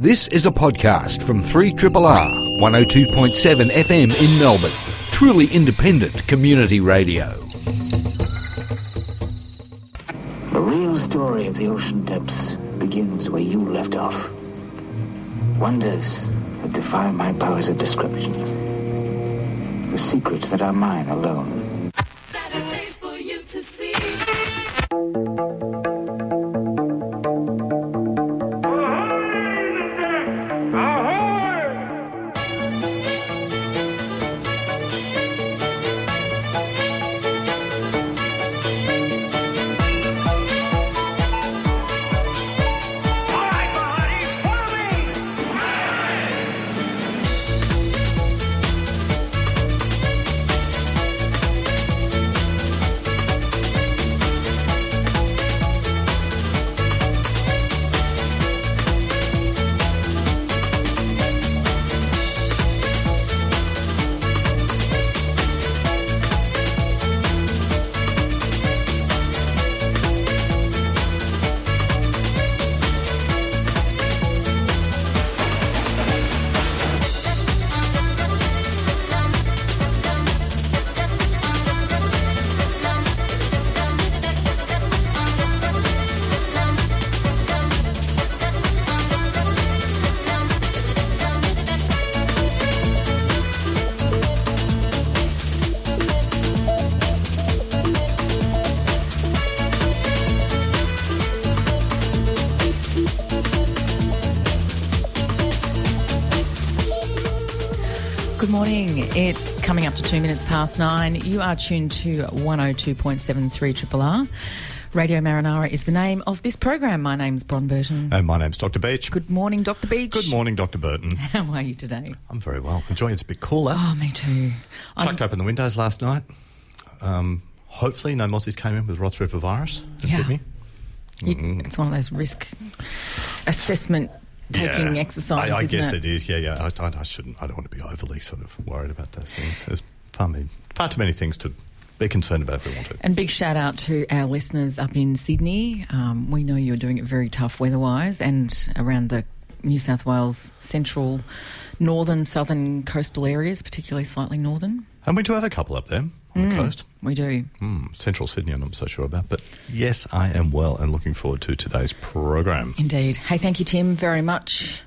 This is a podcast from 3RRR 102.7 FM in Melbourne. Truly independent community radio. The real story of the ocean depths begins where you left off. Wonders that defy my powers of description. The secrets that are mine alone. Morning. It's coming up to two minutes past nine. You are tuned to 102.73 Triple R. Radio Marinara is the name of this program. My name's Bron Burton. And my name's Dr. Beach. Good morning, Dr. Beach. Good morning, Dr. Burton. How are you today? I'm very well. Enjoying it's a bit cooler. Oh, me too. I'm- Chucked open the windows last night. Um, hopefully, no Mozzies came in with Ross River virus Yeah. me. you- it's one of those risk assessment taking Yeah. exercises. I, I guess it? it is. Yeah, yeah. I, I, I shouldn't. I don't want to be overly sort of worried about those things. There's far, many, far too many things to be concerned about if we want to. And big shout out to our listeners up in Sydney. Um, we know you're doing it very tough weather-wise, and around the New South Wales central, northern, southern coastal areas, particularly slightly northern. And we do have a couple up there on the coast. We do. Mm, Central Sydney, I'm not so sure about. But yes, I am well and looking forward to today's program. Indeed. Hey, thank you, Tim, very much.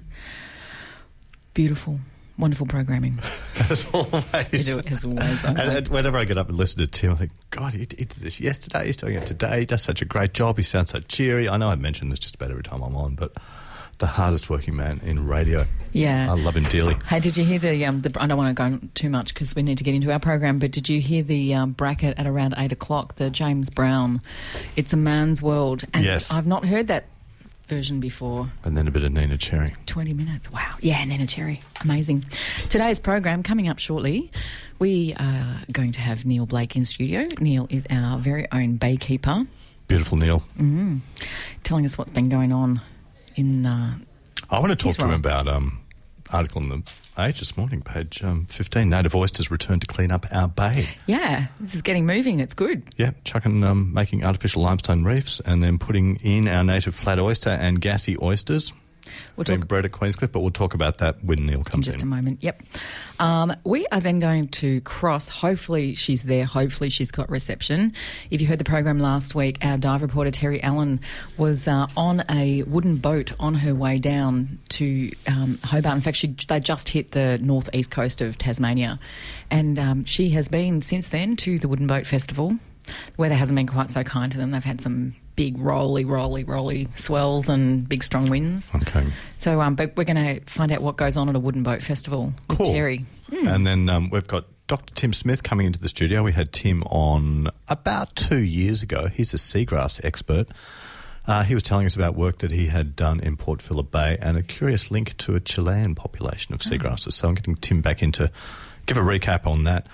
Beautiful, wonderful programming. As always. Do it as always. And, and whenever I get up and listen to Tim, I think, God, he, he did this yesterday. He's doing it today. He does such a great job. He sounds so cheery. I know I mention this just about every time I'm on, but the hardest working man in radio. Yeah. I love him dearly. Hey, did you hear the? Um, the I don't want to go too much because we need to get into our program. But did you hear the um, bracket at around eight o'clock? The James Brown, "It's a Man's World," and Yes. I've not heard that version before. And then a bit of Neneh Cherry. 20 minutes. Wow. Yeah, Neneh Cherry. Amazing. Today's program coming up shortly. We are going to have Neil Blake in studio. Neil is our very own baykeeper, Beautiful Neil. Mm. telling us what's been going on in. Uh, I want to talk He's to him about um article in the Age this morning, page um, 15. Native oysters return to clean up our bay. yeah, this is getting moving. It's good. Yeah, chucking, um, making artificial limestone reefs and then putting in our native flat oyster Angasi oysters. We'll Being talk bred at Queenscliff, but we'll talk about that when Neil comes in just a moment. Yep. Um, we are then going to cross. Hopefully, she's there. Hopefully, she's got reception. If you heard the program last week, our dive reporter Terry Allen was uh, on a wooden boat on her way down to um, Hobart. In fact, she, they just hit the northeast coast of Tasmania, and um, she has been since then to the Wooden Boat Festival. The weather hasn't been quite so kind to them. They've had some big rolly, rolly, rolly swells and big strong winds. Okay. So, um, but we're going to find out what goes on at a wooden boat festival with Cool. Terry. And then um, we've got Dr. Tim Smith coming into the studio. We had Tim on about two years ago. He's a seagrass expert. Uh, he was telling us about work that he had done in Port Phillip Bay and a curious link to a Chilean population of seagrasses. So I'm getting Tim back in to give a recap on that.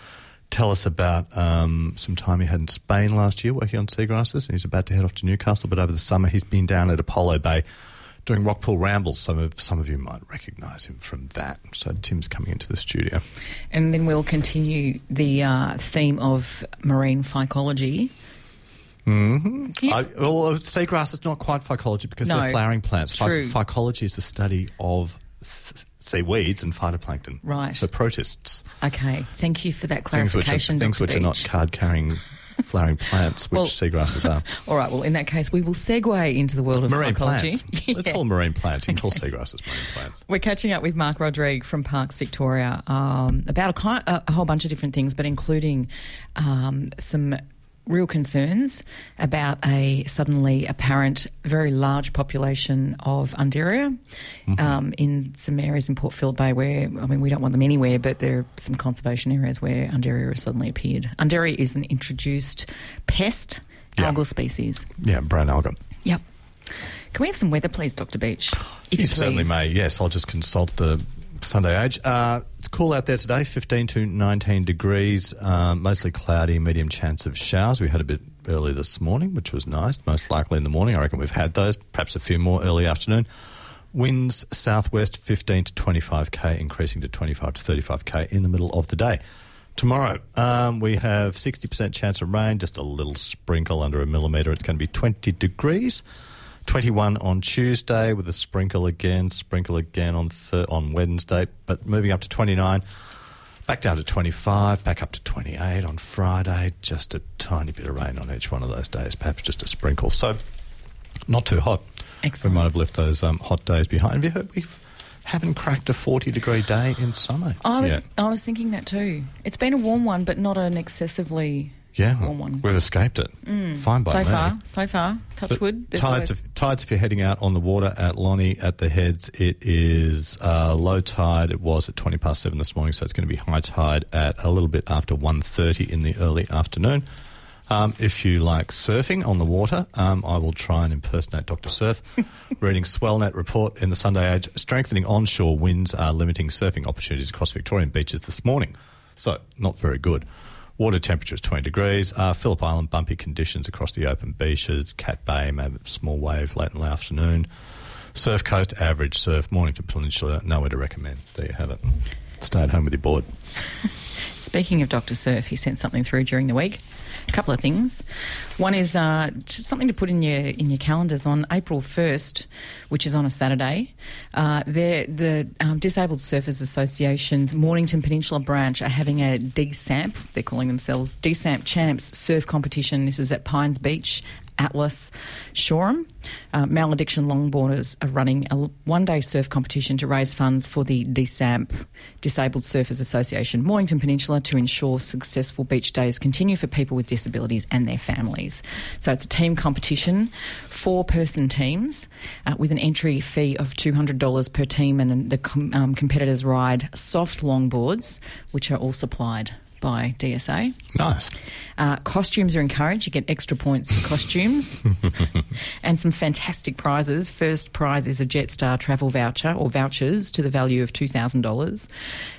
Tell us about um, some time he had in Spain last year working on seagrasses. And he's about to head off to Newcastle, but over the summer he's been down at Apollo Bay doing Rockpool Rambles. Some of some of you might recognise him from that. So Tim's coming into the studio. And then we'll continue the uh, theme of marine phycology Mm-hmm. Yes. I, well, seagrass is not quite phycology because No. they're flowering plants. Phy- True. phycology is the study of s- seaweeds and phytoplankton. Right. So protists, Okay, thank you for that things which are, clarification, things which are not card-carrying flowering plants, which Well- seagrasses are. All right, well, in that case, we will segue into the world of Marine psychology. plants. Yeah. Let's call them marine plants. You can call seagrasses marine plants. We're catching up with Mark Rodrigue from Parks Victoria um, about a, a, a whole bunch of different things, but including um, some real concerns about a suddenly apparent very large population of Undaria um, in some areas in Port Phillip Bay where, I mean, we don't want them anywhere, but there are some conservation areas where Undaria has suddenly appeared. Undaria is an introduced pest Yeah. algal species. Yeah, brown alga. Yep. Can we have some weather, please, Dr. Beach? If You you, certainly may. Yes, I'll just consult the Sunday Age. Uh, it's cool out there today, 15 to 19 degrees, um, mostly cloudy, medium chance of showers. We had a bit early this morning, which was nice. Most likely in the morning. I reckon we've had those, perhaps a few more early afternoon. Winds southwest 15 to 25k, increasing to 25 to 35k in the middle of the day. Tomorrow, um, we have 60% chance of rain, just a little sprinkle under a millimetre. It's going to be 20 degrees. 21 on Tuesday with a sprinkle again, sprinkle again on th- on Wednesday, but moving up to 29, back down to 25, back up to 28 on Friday. Just a tiny bit of rain on each one of those days, perhaps just a sprinkle. So, not too hot. Excellent. We might have left those um, hot days behind. Have you heard we haven't cracked a 40 degree day in summer? I was? I was thinking that too. It's been a warm one, but not an excessively yeah, warm one. we've escaped it. Fine by so me. far. So far, touch But wood. Tides, if, tides, if you're heading out on the water at Lonnie at the heads, it is uh, low tide. It was at 20 past 7 this morning, so it's going to be high tide at a little bit after 1.30 in the early afternoon. Um, if you like surfing on the water, um, I will try and impersonate Dr. Surf. Reading Swellnet report in the Sunday Age, strengthening onshore winds are limiting surfing opportunities across Victorian beaches this morning. So, not very good. Water temperature is 20 degrees. Uh, Phillip Island, bumpy conditions across the open beaches. Cat Bay, maybe small wave late in the afternoon. Surf Coast, average surf. Mornington Peninsula, nowhere to recommend. There you have it. Stay at home with your board. Speaking of Dr. Surf, he sent something through during the week. A couple of things. One is uh, just something to put in your in your calendars on April first, which is on a Saturday. Uh, the um, Disabled Surfers Association's Mornington Peninsula branch are having a DSAMP. They're calling themselves DSAMP Champs Surf Competition. This is at Pines Beach. Atlas Shoreham. Uh, Malediction Longboarders are running a one day surf competition to raise funds for the DSAMP, Disabled Surfers Association, Mornington Peninsula, to ensure successful beach days continue for people with disabilities and their families. So it's a team competition, four person teams, uh, with an entry fee of $200 per team, and the com- um, competitors ride soft longboards, which are all supplied by DSA. Nice. Uh, costumes are encouraged. You get extra points for costumes and some fantastic prizes. First prize is a Jetstar travel voucher or vouchers to the value of $2,000.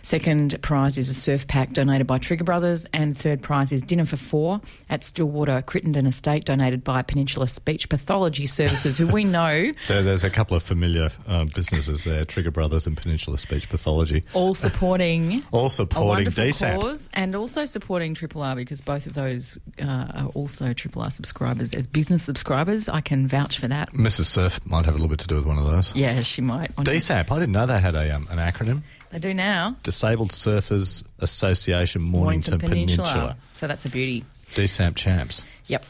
Second prize is a surf pack donated by Trigger Brothers. And third prize is dinner for four at Stillwater Crittenden Estate donated by Peninsula Speech Pathology Services, who we know There, there's a couple of familiar um, businesses there Trigger Brothers and Peninsula Speech Pathology. all supporting All supporting DSAP. cause and also supporting Triple R because both of those uh, are also Triple R subscribers. As business subscribers, I can vouch for that. Mrs. Surf might have a little bit to do with one of those. Yeah, she might. DSAP, I didn't know they had a, um, an acronym. They do now. Disabled Surfers Association Mornington, Peninsula. So that's a beauty. DSAP champs. Yep.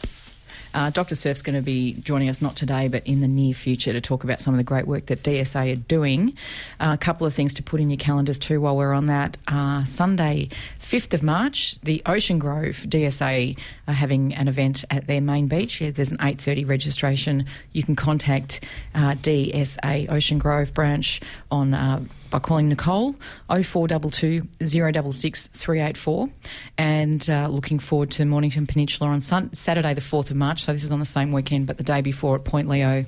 Uh, Dr. Surf's going to be joining us not today, but in the near future to talk about some of the great work that DSA are doing. Uh, a couple of things to put in your calendars too while we're on that. Uh, Sunday, 5th of March, the Ocean Grove DSA are having an event at their main beach. Yeah, There's an 8.30 registration. You can contact uh, DSA Ocean Grove branch on uh, by calling Nicole 0422 066 384 and uh, looking forward to Mornington Peninsula on sun- Saturday the 4th of March. So this is on the same weekend but the day before at Point Leo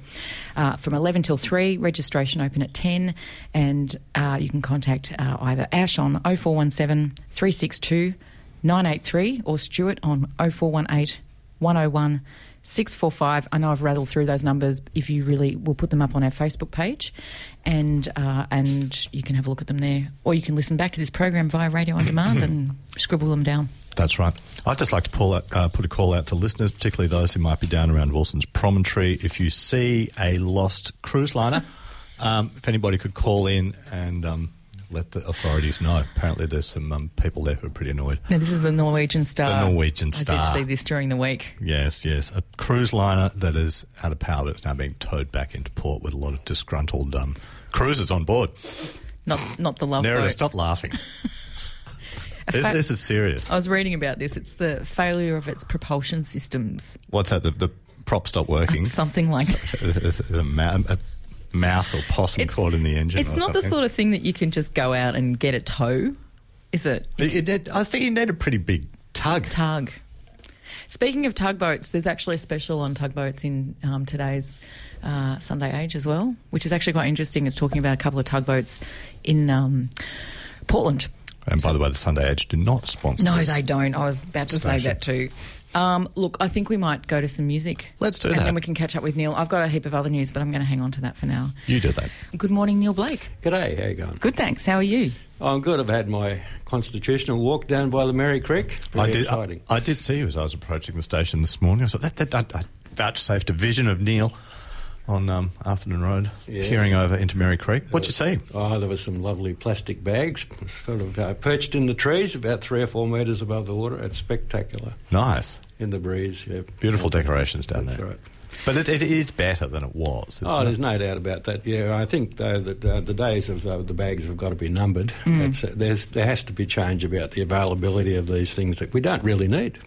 uh, from 11 till 3 registration open at 10 and uh, you can contact uh, either Ash on 0417 362 983 or Stuart on 0418 101 645. I know I've rattled through those numbers. If you really, we'll put them up on our Facebook page, and uh, and you can have a look at them there, or you can listen back to this program via radio on demand and scribble them down. That's right. I'd just like to pull out, uh, put a call out to listeners, particularly those who might be down around Wilson's Promontory. If you see a lost cruise liner, um, if anybody could call in and um, let the authorities know. Apparently, there's some um, people there who are pretty annoyed. Now, this is the Norwegian Star. The Norwegian Star. I did see this during the week. Yes, yes. A cruise liner that is out of power, but it's now being towed back into port with a lot of disgruntled um, cruisers on board. Not not the love Nerida, stop laughing. This, fa- this is serious. I was reading about this. It's the failure of its propulsion systems. What's that? The, the prop stopped working. Something like that. There's a, a mouse or possum caught in the engine. It's not the sort of thing that you can just go out and get a tow, is it? It, it I was thinking you need a pretty big tug. Tug. Speaking of tugboats, there's actually a special on tugboats in um, today's uh, Sunday Age as well, which is actually quite interesting. It's talking about a couple of tugboats in um, Portland. And by the way, the Sunday Age do not sponsor. No, this. they don't. I was about to say that too. Um, look, I think we might go to some music. Let's do and that. And then we can catch up with Neil. I've got a heap of other news, but I'm going to hang on to that for now. You do that. Good morning, Neil Blake. G'day, how you going? Good, thanks. How are you? I'm good. I've had my constitutional walk down by the Merri Creek. Very I did. I, exciting. I did see you as I was approaching the station this morning. I thought that, that I, I vouchsafed a vision of Neil on um, Atherton Road, Yes. peering over into Merri Creek. What'd you see? Oh, there were some lovely plastic bags, sort of uh, perched in the trees, about three or four metres above the water. It's spectacular Nice, in the breeze. Yeah. beautiful decorations down That's there. right. But it, it is better than it was. Isn't Oh, it? there's no doubt about that. Yeah, I think though that uh, the days of uh, the bags have got to be numbered. It's, uh, there's there has to be change about the availability of these things that we don't really need.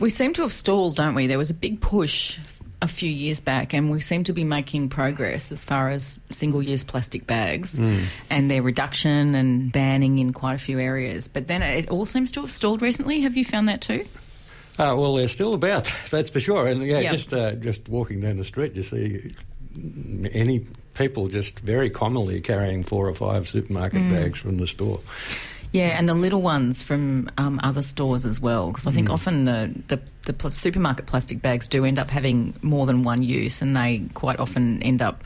We seem to have stalled, don't we? There was a big push a few years back, and we seem to be making progress as far as single use plastic bags and their reduction and banning in quite a few areas. But then it all seems to have stalled recently. Have you found that too? Uh, well, they're still about, that's for sure. And yeah, Yeah. just uh, just walking down the street, you see any people just very commonly carrying four or five supermarket bags from the store. Yeah, and the little ones from um, other stores as well, because I think often the, the, the pl- supermarket plastic bags do end up having more than one use, and they quite often end up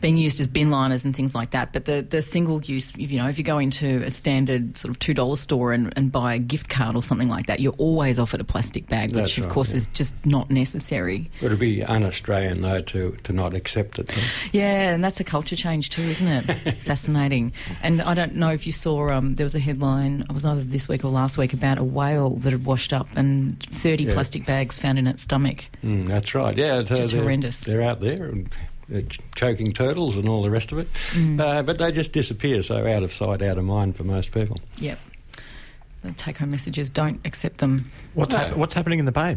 being used as bin liners and things like that. But the, the single use, you know, if you go into a standard sort of two dollar store and, and buy a gift card or something like that, you're always offered a plastic bag, which That's of right, course yeah. is just not necessary. It would be un-Australian though to, to not accept it. Yeah, and that's a culture change too, isn't it? Fascinating. And I don't know if you saw, um, there was a headline, it was either this week or last week, about a whale that had washed up and 30 Yeah. plastic bags found in its stomach. Mm, that's right. Yeah, Just horrendous. They're out there and choking turtles and all the rest of it, uh, but they just disappear. So out of sight, out of mind for most people. Yep. The take home message is don't accept them. What's, No. hap- what's happening in the bay?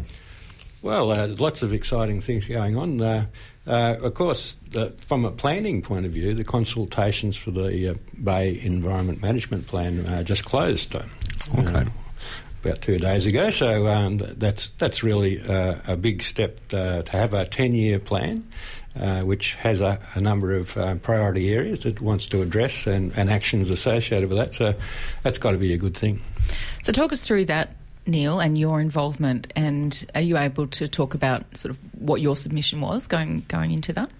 Well, uh, there's lots of exciting things going on. Uh, uh, of course, the, from a planning point of view, the consultations for the uh, Bay Environment Management Plan uh, just closed. Uh, Okay. uh, about two days ago, so um, th- that's that's really uh, a big step uh, to have a ten-year plan, uh, which has a, a number of um, priority areas it wants to address and, and actions associated with that. So that's got to be a good thing. So talk us through that, Neil, and your involvement. And are you able to talk about sort of what your submission was going going into that?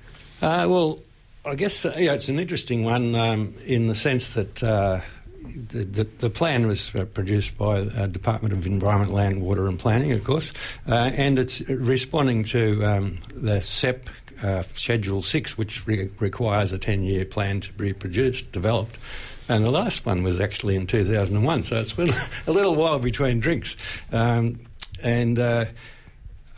Uh, well, I guess uh, yeah, it's an interesting one um, in the sense that uh, the, the, the plan was uh, produced by the Department of Environment, Land, Water and Planning, of course, uh, and it's responding to um, the SEP uh, Schedule 6, which re- requires a 10 year plan to be produced, developed. And the last one was actually in 2001, so it's been a little while between drinks. Um, and uh,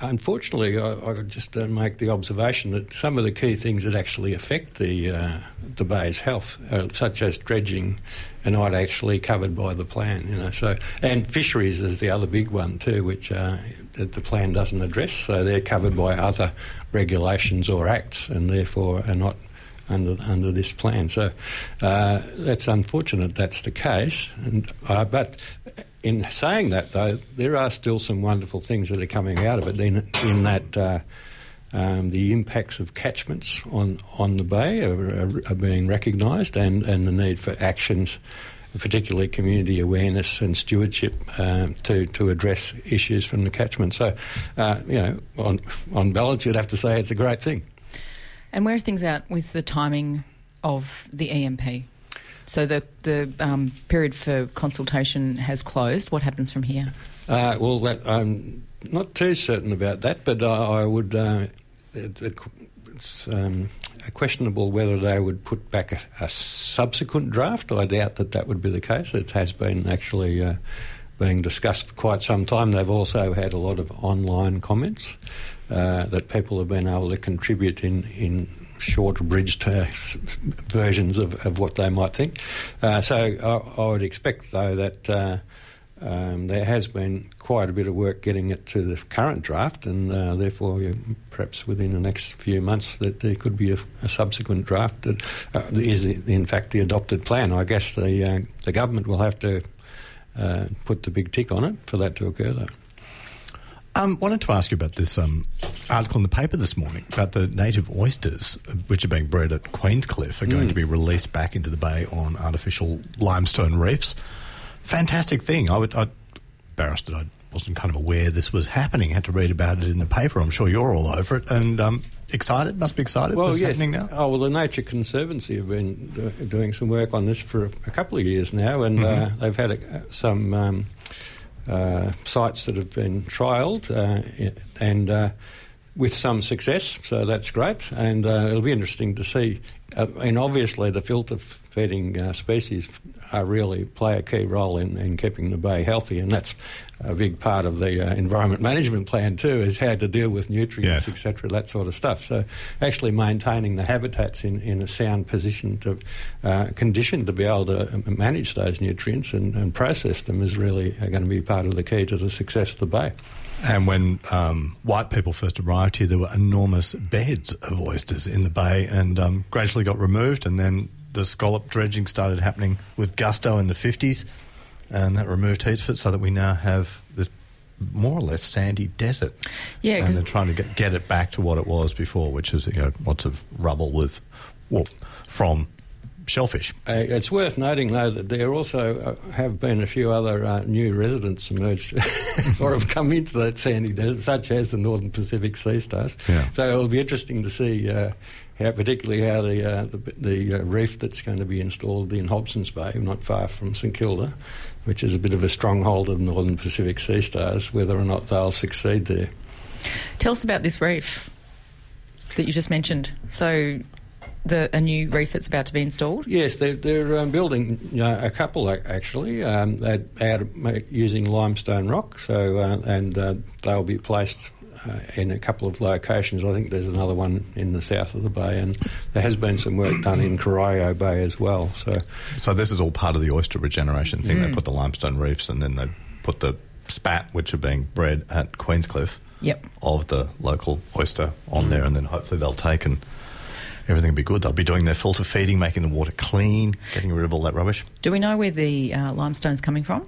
Unfortunately, I, I would just uh, make the observation that some of the key things that actually affect the uh, the bay's health, such as dredging, are not actually covered by the plan. You know, so and fisheries is the other big one too, which uh, the plan doesn't address. So they're covered by other regulations or acts, and therefore are not under under this plan. So uh, that's unfortunate. That's the case. And uh, but in saying that, though, there are still some wonderful things that are coming out of it. In in that. Uh, um, the impacts of catchments on, on the bay are, are, are being recognised, and, and the need for actions, particularly community awareness and stewardship, um, to to address issues from the catchment. So, uh, you know, on on balance, you'd have to say it's a great thing. And where are things out with the timing of the EMP? So the the um, period for consultation has closed. What happens from here? Uh, well, that, I'm not too certain about that, but I, I would. Uh, it, it's um, questionable whether they would put back a, a, subsequent draft. I doubt that that would be the case. It has been actually uh, being discussed for quite some time. They've also had a lot of online comments uh, that people have been able to contribute in in short, abridged uh, versions of, of what they might think. Uh, so I, I, would expect, though, that uh, um, there has been quite a bit of work getting it to the current draft, and uh, therefore, perhaps within the next few months, that there could be a, a subsequent draft that uh, is, in fact, the adopted plan. I guess the the government will have to put the big tick on it for that to occur, though. Um, wanted to ask you about this um, article in the paper this morning about the native oysters, which are being bred at Queenscliff, are going mm. to be released back into the bay on artificial limestone reefs. Fantastic thing. I would, I embarrassed that I wasn't kind of aware this was happening. I had to read about it in the paper. I'm sure you're all over it and um, excited. Must be excited. Well, this yes. happening now. Oh well, the Nature Conservancy have been do- doing some work on this for a, couple of years now, and mm-hmm. uh, they've had a, some um, uh, sites that have been trialled uh, and uh, with some success, so that's great. And uh, it'll be interesting to see. Uh, and obviously, the filter feeding uh, species really play a key role in, in keeping the bay healthy, and that's a big part of the uh, environment management plan too, is how to deal with nutrients, yes. etc., that sort of stuff. So, actually maintaining the habitats in, in a sound position to uh, condition to be able to uh, manage those nutrients and, and process them is really going to be part of the key to the success of the bay. And when um, white people first arrived here, there were enormous beds of oysters in the bay, and um, gradually got removed, and then the scallop dredging started happening with gusto in the 50s, and that removed heaps of it so that we now have this more or less sandy desert. Yeah, and they're trying to get, get it back to what it was before, which is you know lots of rubble with well from shellfish. Uh, it's worth noting, though, that there also uh, have been a few other uh, new residents emerged or have come into that sandy desert, such as the Northern Pacific sea stars. Yeah. So it'll be interesting to see uh, how, particularly how the uh, the, the uh, reef that's going to be installed in Hobson's Bay, not far from St Kilda, which is a bit of a stronghold of Northern Pacific sea stars, whether or not they'll succeed there. Tell us about this reef that you just mentioned. So the, a new reef that's about to be installed? Yes, they're, they're um, building you know, a couple actually. Um, they're out using limestone rock, so uh, and uh, they'll be placed uh, in a couple of locations. I think there's another one in the south of the bay, and there has been some work done in Corio Bay as well. So, so this is all part of the oyster regeneration thing. Mm. They put the limestone reefs, and then they put the spat, which are being bred at Queenscliff, yep. of the local oyster on mm. there, and then hopefully they'll take and everything will be good. They'll be doing their filter feeding, making the water clean, getting rid of all that rubbish. Do we know where the uh, limestone's coming from?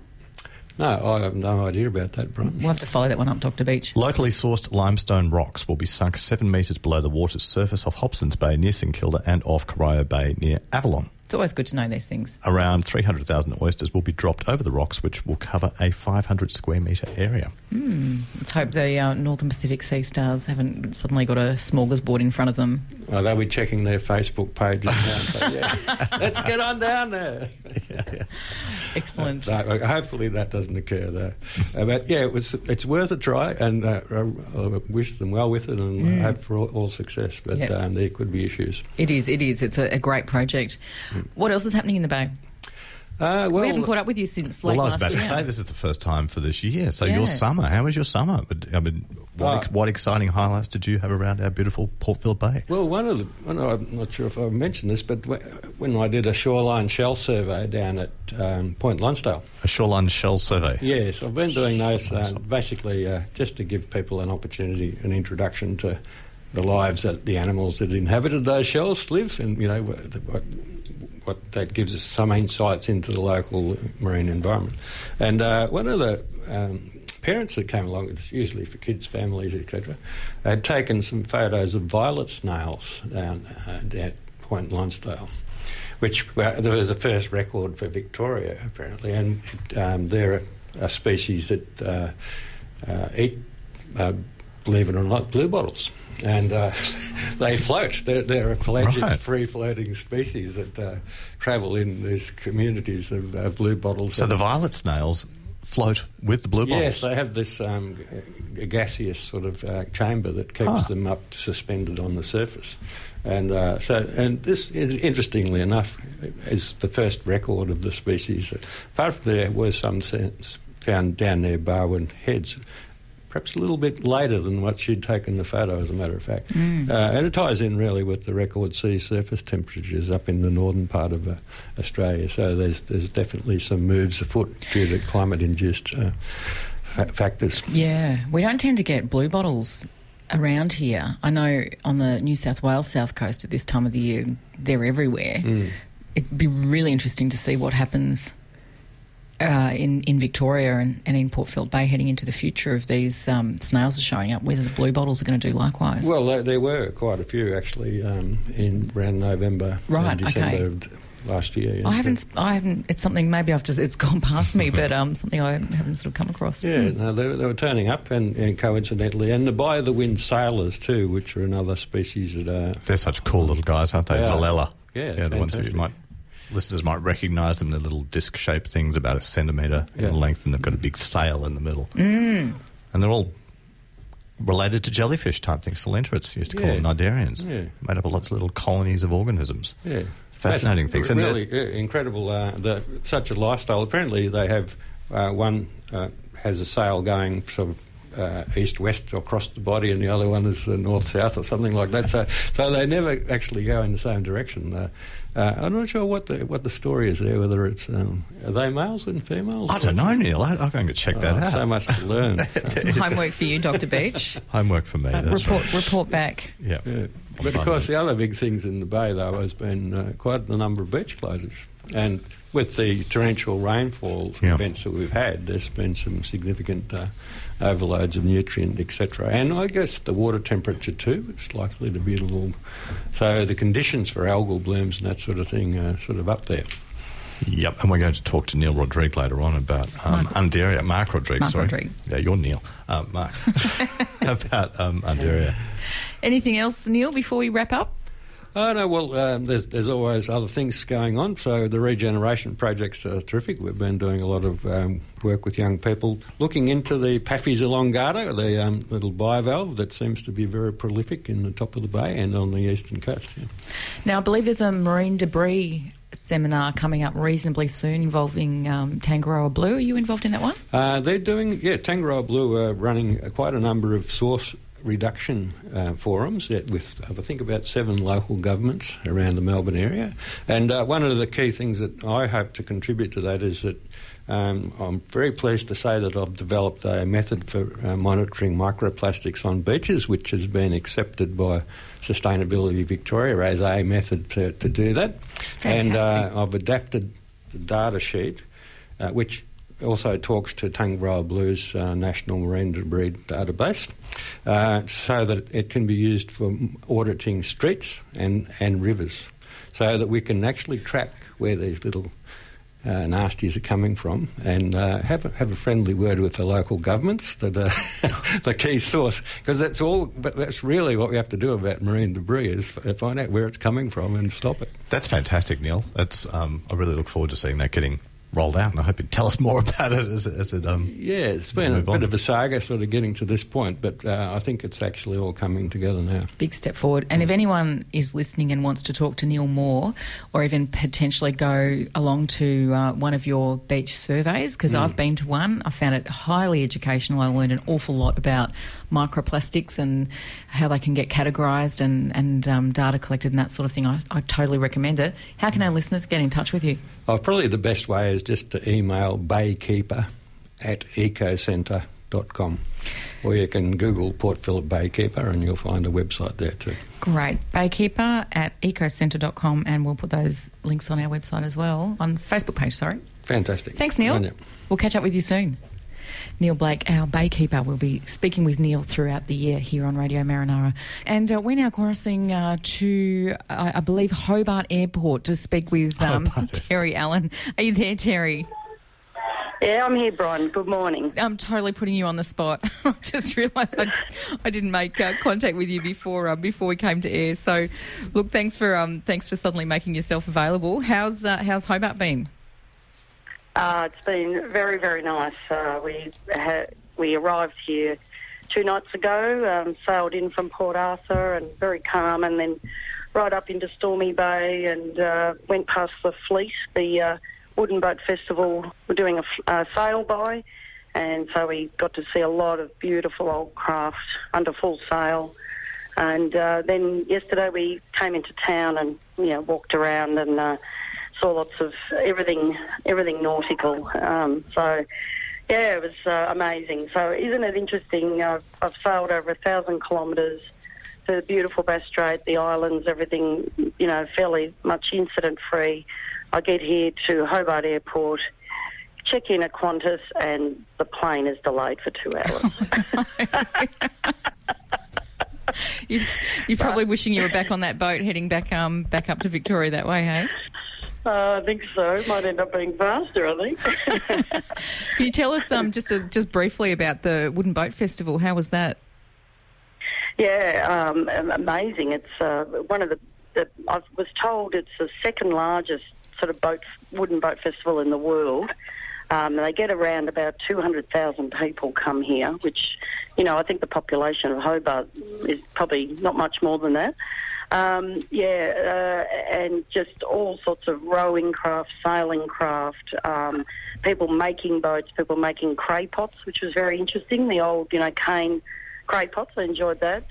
No, I have no idea about that, Bron. We'll have to follow that one up, Dr. Beach. Locally sourced limestone rocks will be sunk seven metres below the water's surface off Hobson's Bay near St Kilda and off Corio Bay near Avalon. It's always good to know these things. Around 300,000 oysters will be dropped over the rocks, which will cover a 500 square metre area. Mm. Let's hope the uh, Northern Pacific Sea Stars haven't suddenly got a smorgasbord in front of them. Oh, they'll be checking their Facebook pages now. So, yeah, let's get on down there. yeah, yeah. Excellent. Uh, hopefully that doesn't occur, though. Uh, but yeah, it was. It's worth a try, and uh, I wish them well with it, and mm. hope for all, all success. But yep. um, there could be issues. It is. It is. It's a, a great project. What else is happening in the Bay? Uh, well, we haven't caught up with you since late Well, I was about year. to say this is the first time for this year. So yeah. your summer, how was your summer? I mean, what, uh, ex- what, exciting highlights did you have around our beautiful Port Phillip Bay? Well, one of the, well, I'm not sure if I mentioned this, but when I did a shoreline shell survey down at um, Point Lonsdale. A shoreline shell survey? Yes, I've been doing those uh, basically uh, just to give people an opportunity, an introduction to the lives that the animals that inhabited those shells live, and you know what, what that gives us some insights into the local marine environment. And uh, one of the um, parents that came along, it's usually for kids, families, etc., had taken some photos of violet snails down uh, at Point Lonsdale. Which there was the first record for Victoria, apparently, and um, they're a, a, species that uh, uh eat uh, believe it or not, blue bottles. And uh, they float. They're, they're a pelagic, Right. free floating species that uh, travel in these communities of uh, blue bottles. So the violet snails float with the blue bottles. Yes, they have this um, gaseous sort of uh, chamber that keeps Ah. them up suspended on the surface, and uh, so and this, interestingly enough, is the first record of the species. Apart from there were some sense found down near Barwon Heads. Perhaps a little bit later than what she'd taken the photo, as a matter of fact. Uh, and it ties in really with the record sea surface temperatures up in the northern part of uh, Australia. So there's, there's definitely some moves afoot due to climate induced uh, fa- factors. Yeah, we don't tend to get blue bottles around here. I know on the New South Wales south coast at this time of the year, they're everywhere. It'd be really interesting to see what happens uh, in in Victoria and, and in Port Phillip Bay heading into the future if these um, snails are showing up. Whether the blue bottles are going to do likewise. Well, there, there were quite a few actually um, in around November Right, and December okay. of d- last year. I haven't. sp- I haven't. It's something maybe I've just. It's gone past me, but um, something I haven't sort of come across. Yeah, no, they, were- they were turning up, and, and coincidentally, and the by the wind sailors too, which are another species that are They're such cool little guys, aren't they? They are. Velella. Yeah, the ones that you might listeners might recognise them. They're little disc-shaped things about a centimetre Yeah. in length, and they've got a big sail in the middle. Mm. And they're all related to jellyfish type things. Coelenterates used to call Yeah. them cnidarians. Yeah. Made up of lots of little colonies of organisms. Yeah. Fascinating That's things. And Really uh, incredible. Uh, the, such a lifestyle. Apparently, they have uh, one uh, has a sail going sort of. Uh, east west or across the body, and the other one is uh, north south or something like that. So, so they never actually go in the same direction. Uh, uh, I'm not sure what the what the story is there. Whether it's um, are they males and females? I don't know, Neil. I, I'm going to check that Oh, out. So much to learn. Some homework for you, Dr. Beach. Homework for me. That's report right. report back. Yeah. Yeah. But of course, the other big things in the bay, though, has been uh, quite a number of beach closures. And with the torrential rainfall Yeah. events that we've had, there's been some significant uh, overloads of nutrient, etc. And I guess the water temperature too is likely to be a little. So the conditions for algal blooms and that sort of thing are sort of up there. Yep, and we're going to talk to Neil Rodrigue later on about um, Mark- Undaria. Mark Rodrigue, Mark sorry. Rodrigue. Yeah, you're Neil. Uh, Mark. about um, Undaria. Anything else, Neil? Before we wrap up. Oh no, well, um, there's there's always other things going on. So the regeneration projects are terrific. We've been doing a lot of um, work with young people, looking into the Paphies elongata, the um, little bivalve that seems to be very prolific in the top of the bay and on the eastern coast. yeah. Now, I believe there's a marine debris seminar coming up reasonably soon involving um, Tangaroa Blue. Are you involved in that one? Uh, they're doing, yeah, Tangaroa Blue are running quite a number of source reduction uh, forums uh, with, I think, about seven local governments around the Melbourne area. And uh, one of the key things that I hope to contribute to that is that um, I'm very pleased to say that I've developed a method for uh, monitoring microplastics on beaches, which has been accepted by Sustainability Victoria as a method to, to do that. Fantastic. And uh, I've adapted the data sheet, uh, which also talks to Tangaroa Blues uh, National Marine Debris Database, uh, so that it can be used for auditing streets and, and rivers, so that we can actually track where these little uh, nasties are coming from and uh, have, a, have a friendly word with the local governments that are the key source because that's all but that's really what we have to do about marine debris is find out where it's coming from and stop it That's fantastic, Neil. That's um, I really look forward to seeing that getting rolled out, and I hope you'd tell us more about it as, it- as it. Um, Yeah, it's been a bit on. of a saga sort of getting to this point, but uh, I think it's actually all coming together now. Big step forward. And if anyone is listening and wants to talk to Neil Moore, or even potentially go along to uh, one of your beach surveys, because I've been to one, I found it highly educational. I learned an awful lot about microplastics and how they can get categorised and, and um, data collected and that sort of thing. I, I totally recommend it. How can our listeners get in touch with you? Oh, probably the best way is just to email baykeeper at ecocentre.com. Or you can Google Port Phillip Baykeeper and you'll find a website there too. Great. Baykeeper at ecocentre.com, and we'll put those links on our website as well, on Facebook page, sorry. Fantastic. Thanks, Neil. We'll catch up with you soon. Neil Blake, our baykeeper, will be speaking with Neil throughout the year here on Radio Marinara. And uh, we're now crossing uh, to, uh, I believe, Hobart Airport to speak with um, Terry Allen. Are you there, Terry? Yeah, I'm here, Bron. Good morning. I'm totally putting you on the spot. I just realised I, I didn't make uh, contact with you before uh, before we came to air. So, look, thanks for um, thanks for suddenly making yourself available. How's uh, how's Hobart been? Uh, it's been very, very nice. Uh, we ha- we arrived here two nights ago, um, sailed in from Port Arthur, and very calm, and then right up into Stormy Bay, and uh, went past the fleet, the uh, Wooden Boat Festival. We're doing a f- sail by, and so we got to see a lot of beautiful old craft under full sail. And uh, then yesterday we came into town and you know walked around and uh, saw lots of everything, everything nautical. Um, so yeah, it was uh, amazing. So isn't it interesting? I've, I've sailed over a thousand kilometres to the beautiful Bass Strait, the islands, everything you know, fairly much incident free. I get here to Hobart Airport. Check in at Qantas and the plane is delayed for two hours. You, you're probably wishing you were back on that boat heading back um back up to Victoria that way, hey? Uh, I think so. Might end up being faster, I think. Can you tell us um just uh just briefly about the Wooden Boat Festival? How was that? yeah, um, amazing. It's uh, one of the, the. I was told it's the second largest sort of boat wooden boat festival in the world. Um, they get around about 200,000 people come here, which, you know, I think the population of Hobart is probably not much more than that. Um, yeah, uh, and just all sorts of rowing craft, sailing craft, um, people making boats, people making cray pots, which was very interesting. The old, you know, cane cray pots, I enjoyed that.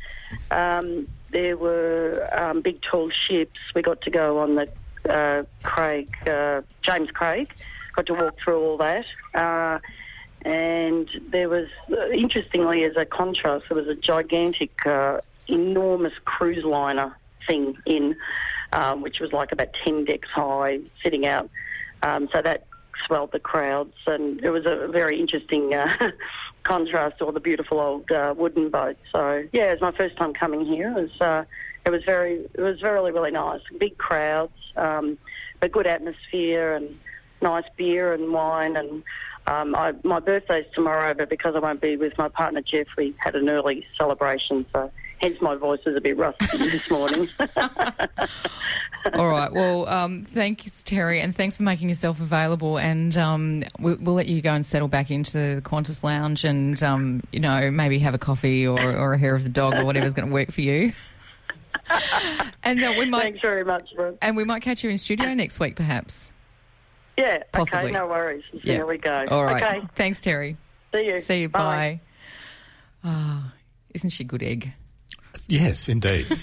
Um, there were um, big tall ships. We got to go on the uh, Craig, uh, James Craig, got to walk through all that. Uh, and there was, interestingly, as a contrast, there was a gigantic, uh, enormous cruise liner thing in, um, which was like about 10 decks high, sitting out. Um, so that swelled the crowds, and it was a very interesting uh, contrast to all the beautiful old uh, wooden boats. So yeah, it was my first time coming here. It was uh, it was very it was really really nice. Big crowds, um, a good atmosphere, and nice beer and wine. And um, I, my birthday's tomorrow, but because I won't be with my partner Jeff, we had an early celebration. So hence my voice is a bit rusty this morning. All right. Well, um, thanks, Terry, and thanks for making yourself available. And um, we'll, we'll let you go and settle back into the Qantas lounge, and um, you know maybe have a coffee or, or a hair of the dog or whatever's going to work for you. and uh, we might Thanks very much, Brooke. and we might catch you in studio next week, perhaps. Yeah, Possibly. okay, no worries. Yeah. There we go. All right. Okay, Thanks, Terry. see you. See you. Bye. Ah, isn't she a good egg? Yes, indeed.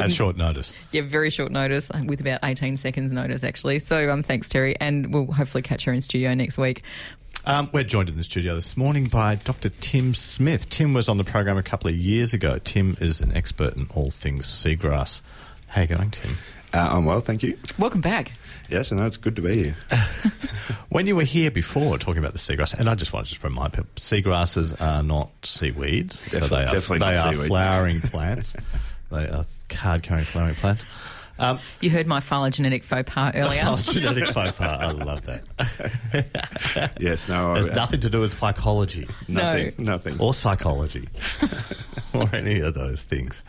At short notice. Yeah, very short notice, uh, with about 18 seconds notice, actually. So um, thanks, Terry, and we'll hopefully catch her in studio next week. Um, we're joined in the studio this morning by Dr. Tim Smith. Tim was on the program a couple of years ago. Tim is an expert in all things seagrass. How you going, Tim? Uh, I'm well, thank you. Welcome back. Yes, I know it's good to be here. When you were here before talking about the seagrass, and I just want to just remind people, seagrasses are not seaweeds. so Definitely- they are, definitely they not are seaweeds. flowering plants. they are card-carrying flowering plants. Um, You heard my phylogenetic faux pas earlier. oh, genetic faux pas. I love that. yes, no, There's I- nothing to do with psychology. nothing, No. nothing. or psychology or any of those things.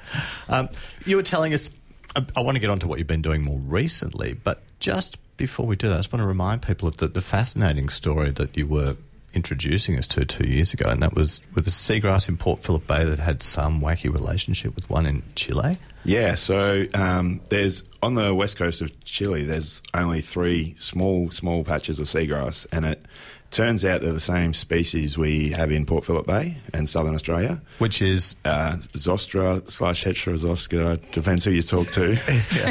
Um, you were telling us, I, I want to get on to what you've been doing more recently, but just before we do that, I just want to remind people of the, the fascinating story that you were introducing us to two years ago, and that was with the seagrass in Port Phillip Bay that had some wacky relationship with one in Chile. Yeah, so um, there's on the west coast of Chile. There's only three small, small patches of seagrass, and it turns out they're the same species we have in Port Phillip Bay and southern Australia. Which is Uh, Zostera slash Heterozostera, depends who you talk to,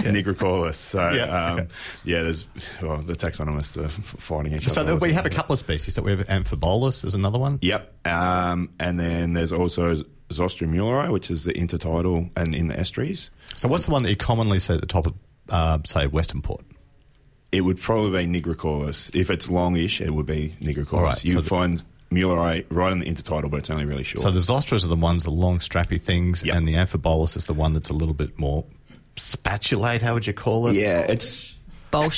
Nigricaulis. So, Yeah, um, okay. yeah, there's well, the taxonomists are fighting each so other. So we have a couple of species. That we have Amphibolis is another one. Yep. Um, and then there's also Zostera muelleri, which is the intertidal and in the estuaries. So what's the one that you commonly see at the top of, uh, say, Western Port? It would probably be Nigricaulis. If it's longish, it would be Nigricaulis. All right, you so would the- find muelleri right in the intertidal, but it's only really short. So the Zosteras are the ones, the long strappy things, Yep. and the Amphibolis is the one that's a little bit more spatulate. How would you call it? yeah, it's Bowl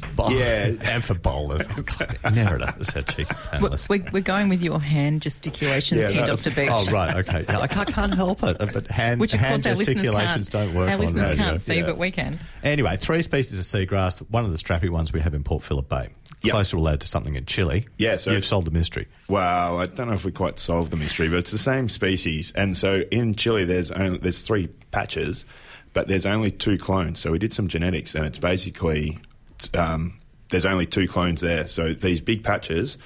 shaped. Bowl- Yeah. and for bowlers. Never does that cheeky We're, panelist. we're- we're going with your hand gesticulations Yeah, here, that Dr. was- Beach. Oh right, okay. Yeah, I can't, can't help it, uh, but hand, Which of hand course our listeners gesticulations can't. don't work. our on listeners radio. can't see, Yeah. but we can. Anyway, three species of seagrass. One of the strappy ones we have in Port Phillip Bay. Yep. Closer related to something in Chile. Yeah, so- you've solved the mystery. Well, I don't know if we quite solved the mystery, but it's the same species. And so in Chile, there's only, there's three patches, but there's only two clones. So we did some genetics, and it's basically um, there's only two clones there. So these big patches.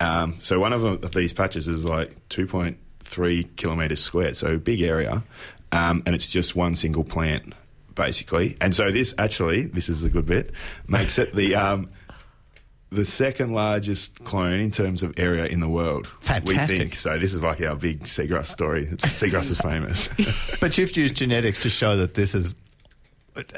Um, so one of, them, of these patches is like 2.3 kilometres square, so big area, um, and it's just one single plant basically. And so this actually, this is the good bit, makes it the um, the second largest clone in terms of area in the world. We Fantastic. think. So this is like our big seagrass story. Seagrass is famous. But you've used genetics to show that this is.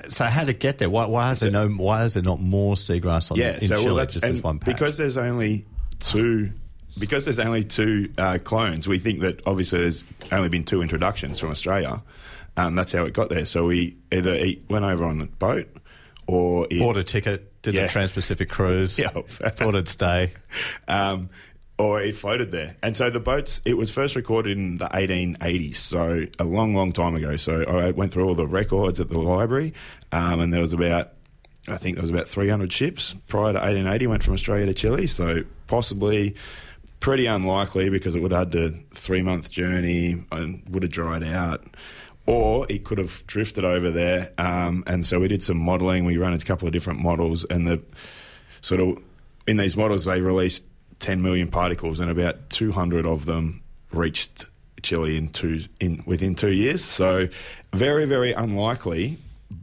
So how to get there? Why, why is there no? Why is there not more seagrass on, yeah, in so Chile? well, just and this one patch? because there's only two. Because there's only two uh, clones, we think that obviously there's only been two introductions from Australia. Um, that's how it got there. So we either it went over on the boat, or it, bought a ticket, did Yeah. the Trans-Pacific cruise, Yeah. thought it'd stay. um, or it floated there. And so the boats, it was first recorded in the 1880s, so a long, long time ago. So I went through all the records at the library, um, and there was about, I think there was about 300 ships prior to 1880 went from Australia to Chile. So possibly pretty unlikely because it would have had a three month journey and would have dried out. Or it could have drifted over there. Um, and so we did some modelling. We ran a couple of different models, and the sort of in these models they released 10 million particles, and about 200 of them reached Chile in two in within two years. So very, very unlikely,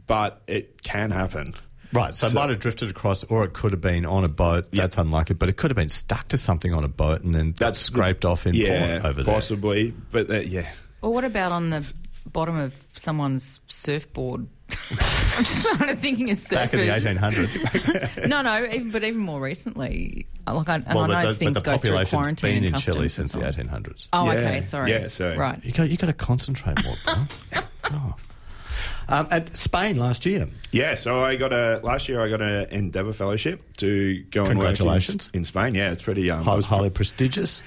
but it can happen. Right, so, it might have drifted across, or it could have been on a boat. That's unlikely, but it could have been stuck to something on a boat and then That's scraped off in yeah, port over there. possibly, but uh, yeah. Well, what about on the bottom of someone's surfboard? I'm just kind of thinking of surfers. Back in the 1800s. No, no, even, but even more recently. Like I, and well, I know but the, things but the go through population's quarantine been and in Chile since the 1800s. Oh, Yeah, okay, sorry. yeah, so- right. You got, you got to concentrate more, bro. oh. um, at Spain last year. Yeah, so I got a last year. I got an Endeavour Fellowship to go and work in, in Spain. Yeah, it's pretty. Um, I Highly, was- highly prestigious.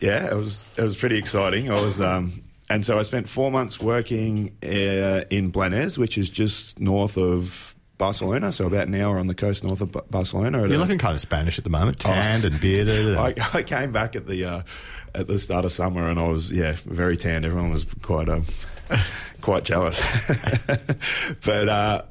Yeah, it was it was pretty exciting. I was um, and so I spent four months working uh, in Blanes, which is just north of Barcelona, so about an hour on the coast north of Ba- Barcelona. You're looking kind of Spanish at the moment, tanned and bearded. And I, I came back at the uh, at the start of summer, and I was yeah very tanned. Everyone was quite um, quite jealous, but. Uh,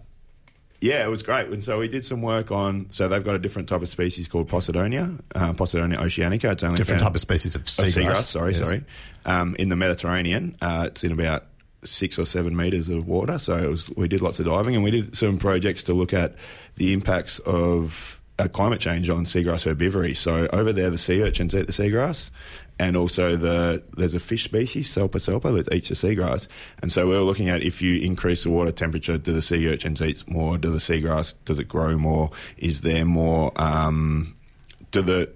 yeah, it was great. And so we did some work on. So they've got a different type of species called Posidonia, uh, Posidonia oceanica. It's only different found- type of species of of seagrass. seagrass. Sorry, Yes. sorry. Um, in the Mediterranean, uh, it's in about six or seven meters of water. So it was, we did lots of diving, and we did some projects to look at the impacts of uh, climate change on seagrass herbivory. So over there, the sea urchins eat the seagrass. And also, the there's a fish species, Sarpa salpa, that eats the seagrass. And so we were looking at if you increase the water temperature, do the sea urchins eat more? Do the seagrass does it grow more? Is there more? Um, do the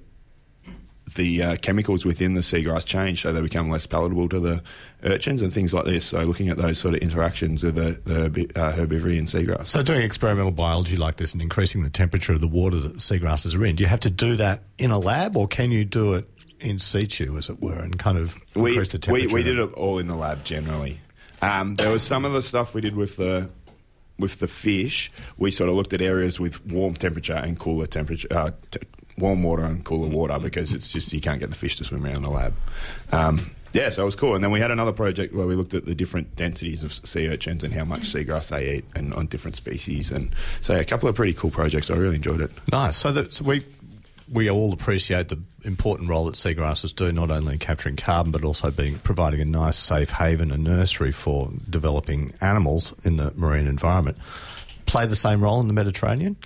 the uh, chemicals within the seagrass change so they become less palatable to the urchins and things like this. So looking at those sort of interactions with the, the uh, herbivory and seagrass. So doing experimental biology like this and increasing the temperature of the water that the seagrasses are in, do you have to do that in a lab or can you do it in situ, as it were, and kind of we, increase the temperature? we did it all in the lab generally. Um, there was some of the stuff we did with the with the fish. We sort of looked at areas with warm temperature and cooler temperature. Uh, t- warm water and cooler water because it's just you can't get the fish to swim around in the lab. Um, yeah, so it was cool. And then we had another project where we looked at the different densities of sea urchins and how much seagrass they eat and on different species. And so yeah, a couple of pretty cool projects. I really enjoyed it. Nice. So, that, so we we all appreciate the important role that seagrasses do, not only in capturing carbon but also being providing a nice, safe haven and nursery for developing animals in the marine environment. Play the same role in the Mediterranean.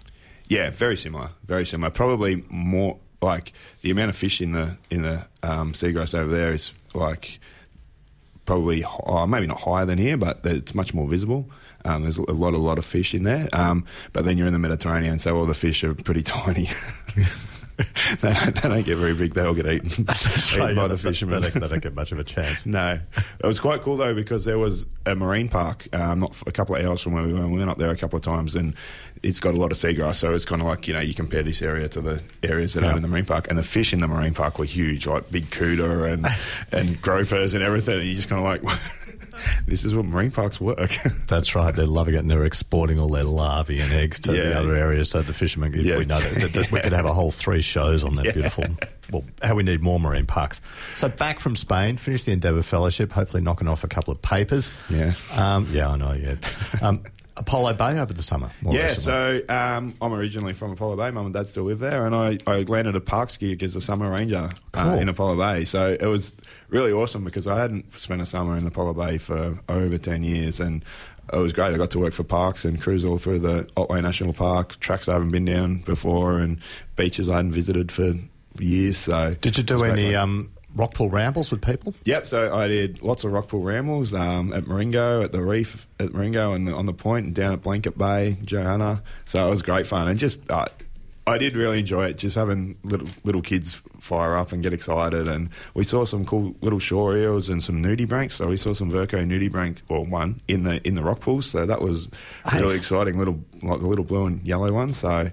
Yeah, very similar. Very similar. Probably more like the amount of fish in the in the um, seagrass over there is like probably oh, maybe not higher than here, but it's much more visible. Um, there's a lot, a lot of fish in there. Um, but then you're in the Mediterranean, so all the fish are pretty tiny. They, don't, they don't get very big. They all get eaten, eaten right, by yeah, the fishermen. They, don't- they don't get much of a chance. No, it was quite cool though because there was a marine park um, not a couple of hours from where we were. We went up there a couple of times, and it's got a lot of seagrass. So it's kind of like you know you compare this area to the areas that Yeah. are in the marine park, and the fish in the marine park were huge, like big cooter and and gropers and everything. And you just kind of like, this is what marine parks work. That's right. They're loving it, and they're exporting all their larvae and eggs to the other areas. So the fishermen, Yeah. we know that, that- we could have a whole three shows on that beautiful. Well, how we need more marine parks. So back from Spain, finished the Endeavour Fellowship. Hopefully, knocking off a couple of papers. Yeah. um, yeah, I know. Yeah, um, Apollo Bay over the summer. Yeah, recently. so um, I'm originally from Apollo Bay. Mum and dad still live there, and I, I landed a parks gig as a summer ranger uh, in Apollo Bay. So it was really awesome because I hadn't spent a summer in Apollo Bay for over 10 years, and it was great. I got to work for parks and cruise all through the Otway National Park, tracks I haven't been down before, and beaches I hadn't visited for years. So did you do any um, rockpool rambles with people? Yep, so I did lots of rockpool rambles um, at Marengo, at the reef at Marengo, and on the point, and down at Blanket Bay, Johanna. So it was great fun, and just uh, I did really enjoy it. Just having little little kids fire up and get excited, and we saw some cool little shore eels and some nudibranchs. So we saw some Verco nudibranch, well, one in the in the rock pools. So that was really Nice. exciting. Little like the little blue and yellow ones. So.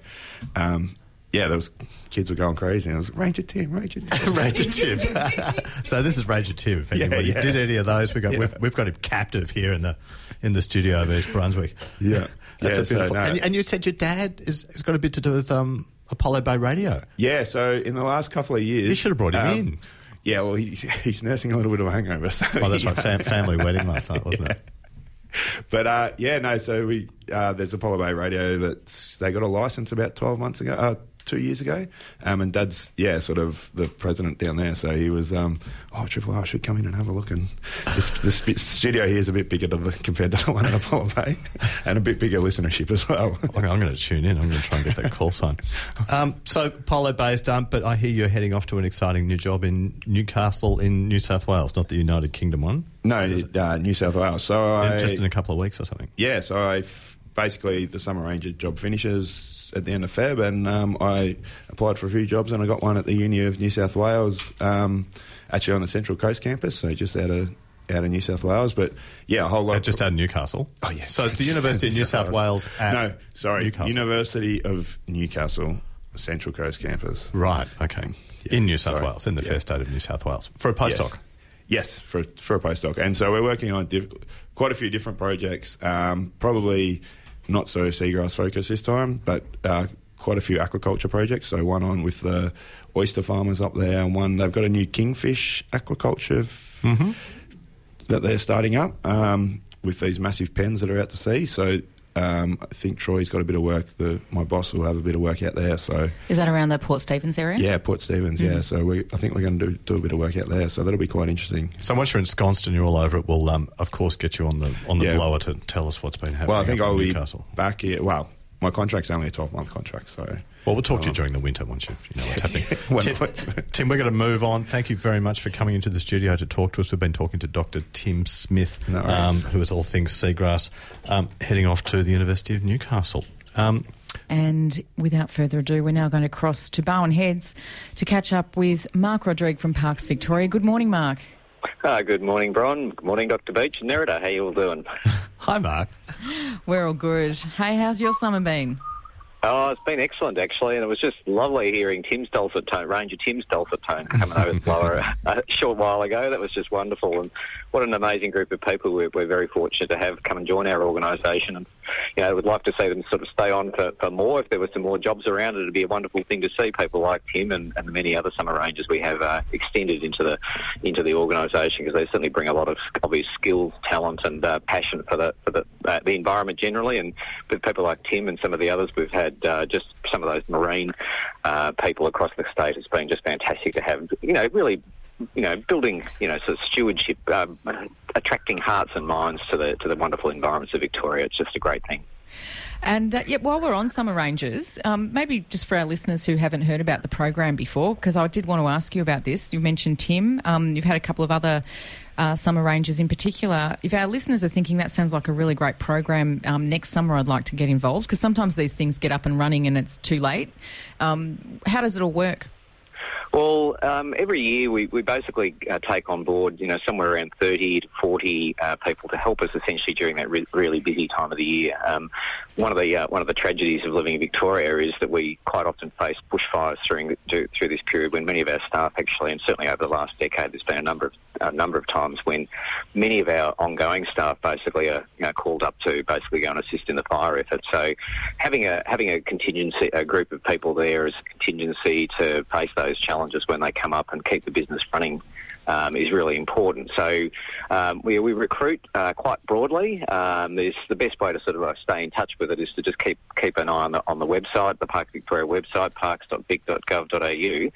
Um, yeah, there was kids were going crazy. And I was like, Ranger Tim, Ranger Tim. Ranger Tim. so this is Ranger Tim. If Yeah, anybody yeah. did any of those, we got Yeah. we've, we've got him captive here in the in the studio of East Brunswick. Yeah. that's Yeah, a so, beautiful. no. and, and you said your dad is, has got a bit to do with um, Apollo Bay Radio. Yeah, so in the last couple of years, You should have brought him um, in. Yeah, well, he's, he's nursing a little bit of a hangover. So Oh, that's right. Fam- family wedding last night, wasn't it? But uh, yeah, no. So we uh, there's Apollo Bay Radio that they got a license about twelve months ago, uh, two years ago, um, and Dad's yeah, sort of the president down there. So he was, um, oh, Triple R should come in and have a look. And this, this studio here is a bit bigger to the, compared to the one at Apollo Bay, and a bit bigger listenership as well. Okay, I'm going to tune in. I'm going to try and get that call sign. Um, so Apollo Bay is done, but I hear you're heading off to an exciting new job in Newcastle in New South Wales, not the United Kingdom one. no, uh, New South Wales. So I just in a couple of weeks or something. Yeah, so I basically the summer ranger job finishes at the end of Feb, and um, I applied for a few jobs, and I got one at the Uni of New South Wales, um, actually on the Central Coast campus, so just out of out of New South Wales. But yeah, a whole lot. Just out of Newcastle. oh yeah, So it's the University of New South Wales at no, sorry, Newcastle. University of Newcastle Central Coast campus. Right. Okay. Yeah, in New South sorry. Wales, in the Yeah. fair state of New South Wales, for a postdoc. Yes, yes for for a postdoc, and so we're working on diff- quite a few different projects. Um, probably not so seagrass focused this time, but uh, quite a few aquaculture projects. So one on with the oyster farmers up there, and one they've got a new kingfish aquaculture f- Mm-hmm. that they're starting up um, with these massive pens that are out to sea. So. Um, I think Troy's got a bit of work. The, my boss will have a bit of work out there. So Is that around the Port Stephens area? yeah, Port Stephens. Mm-hmm. Yeah, so we, I think we're going to do, do a bit of work out there. So that'll be quite interesting. So once you're ensconced and you're all over it, we'll um, of course get you on the on the Yeah. blower to tell us what's been happening. Well, I think I'll be Newcastle. back here. Well, my contract's only a 12 month contract, so. Well, we'll talk to you during the winter once you, you know what's happening. When- Tim, Tim, we're going to move on. Thank you very much for coming into the studio to talk to us. We've been talking to Dr. Tim Smith, No um, who is all things seagrass, um, heading off to the University of Newcastle. Um, And without further ado, we're now going to cross to Barwon Heads to catch up with Mark Rodrigue from Parks Victoria. Good morning, Mark. Uh, good morning, Bron. Good morning, Dr. Beach. Nerida, how you all doing? hi, Mark. We're all good. Hey, how's your summer been? Oh, it's been excellent, actually, and it was just lovely hearing Tim's dulcet tone, Ranger Tim's dulcet tone coming over the blower a short while ago. That was just wonderful, and what an amazing group of people we're, we're very fortunate to have come and join our organisation. And you know, I would like to see them sort of stay on for, for more. If there were some more jobs around, it'd be a wonderful thing to see people like Tim and, and the many other summer rangers we have uh, extended into the into the organisation because they certainly bring a lot of obvious skills, talent, and uh, passion for the for the uh, the environment generally. And with people like Tim and some of the others, we've had uh, just some of those marine uh, people across the state. It's been just fantastic to have. You know, really you know, building, you know, sort of stewardship, um, attracting hearts and minds to the to the wonderful environments of Victoria. It's just a great thing. And uh, yeah, while we're on Summer Rangers, um, maybe just for our listeners who haven't heard about the program before, because I did want to ask you about this. You mentioned Tim. Um, you've had a couple of other uh, summer ranges in particular. If our listeners are thinking that sounds like a really great program, um, next summer I'd like to get involved because sometimes these things get up and running and it's too late. Um, how does it all work? Well, um, every year we, we basically uh, take on board, you know, somewhere around 30 to 40 uh, people to help us essentially during that re- really busy time of the year. Um, one of the uh, one of the tragedies of living in Victoria is that we quite often face bushfires during through this period when many of our staff actually, and certainly over the last decade, there's been a number of a number of times when many of our ongoing staff basically are you know, called up to basically go and assist in the fire effort. So having a having a contingency, a group of people there as a contingency to face those challenges when they come up and keep the business running um, is really important. So um, we, we recruit uh, quite broadly. Um, the best way to sort of uh, stay in touch with it is to just keep keep an eye on the, on the website, the Park Victoria website, parks.vic.gov.au,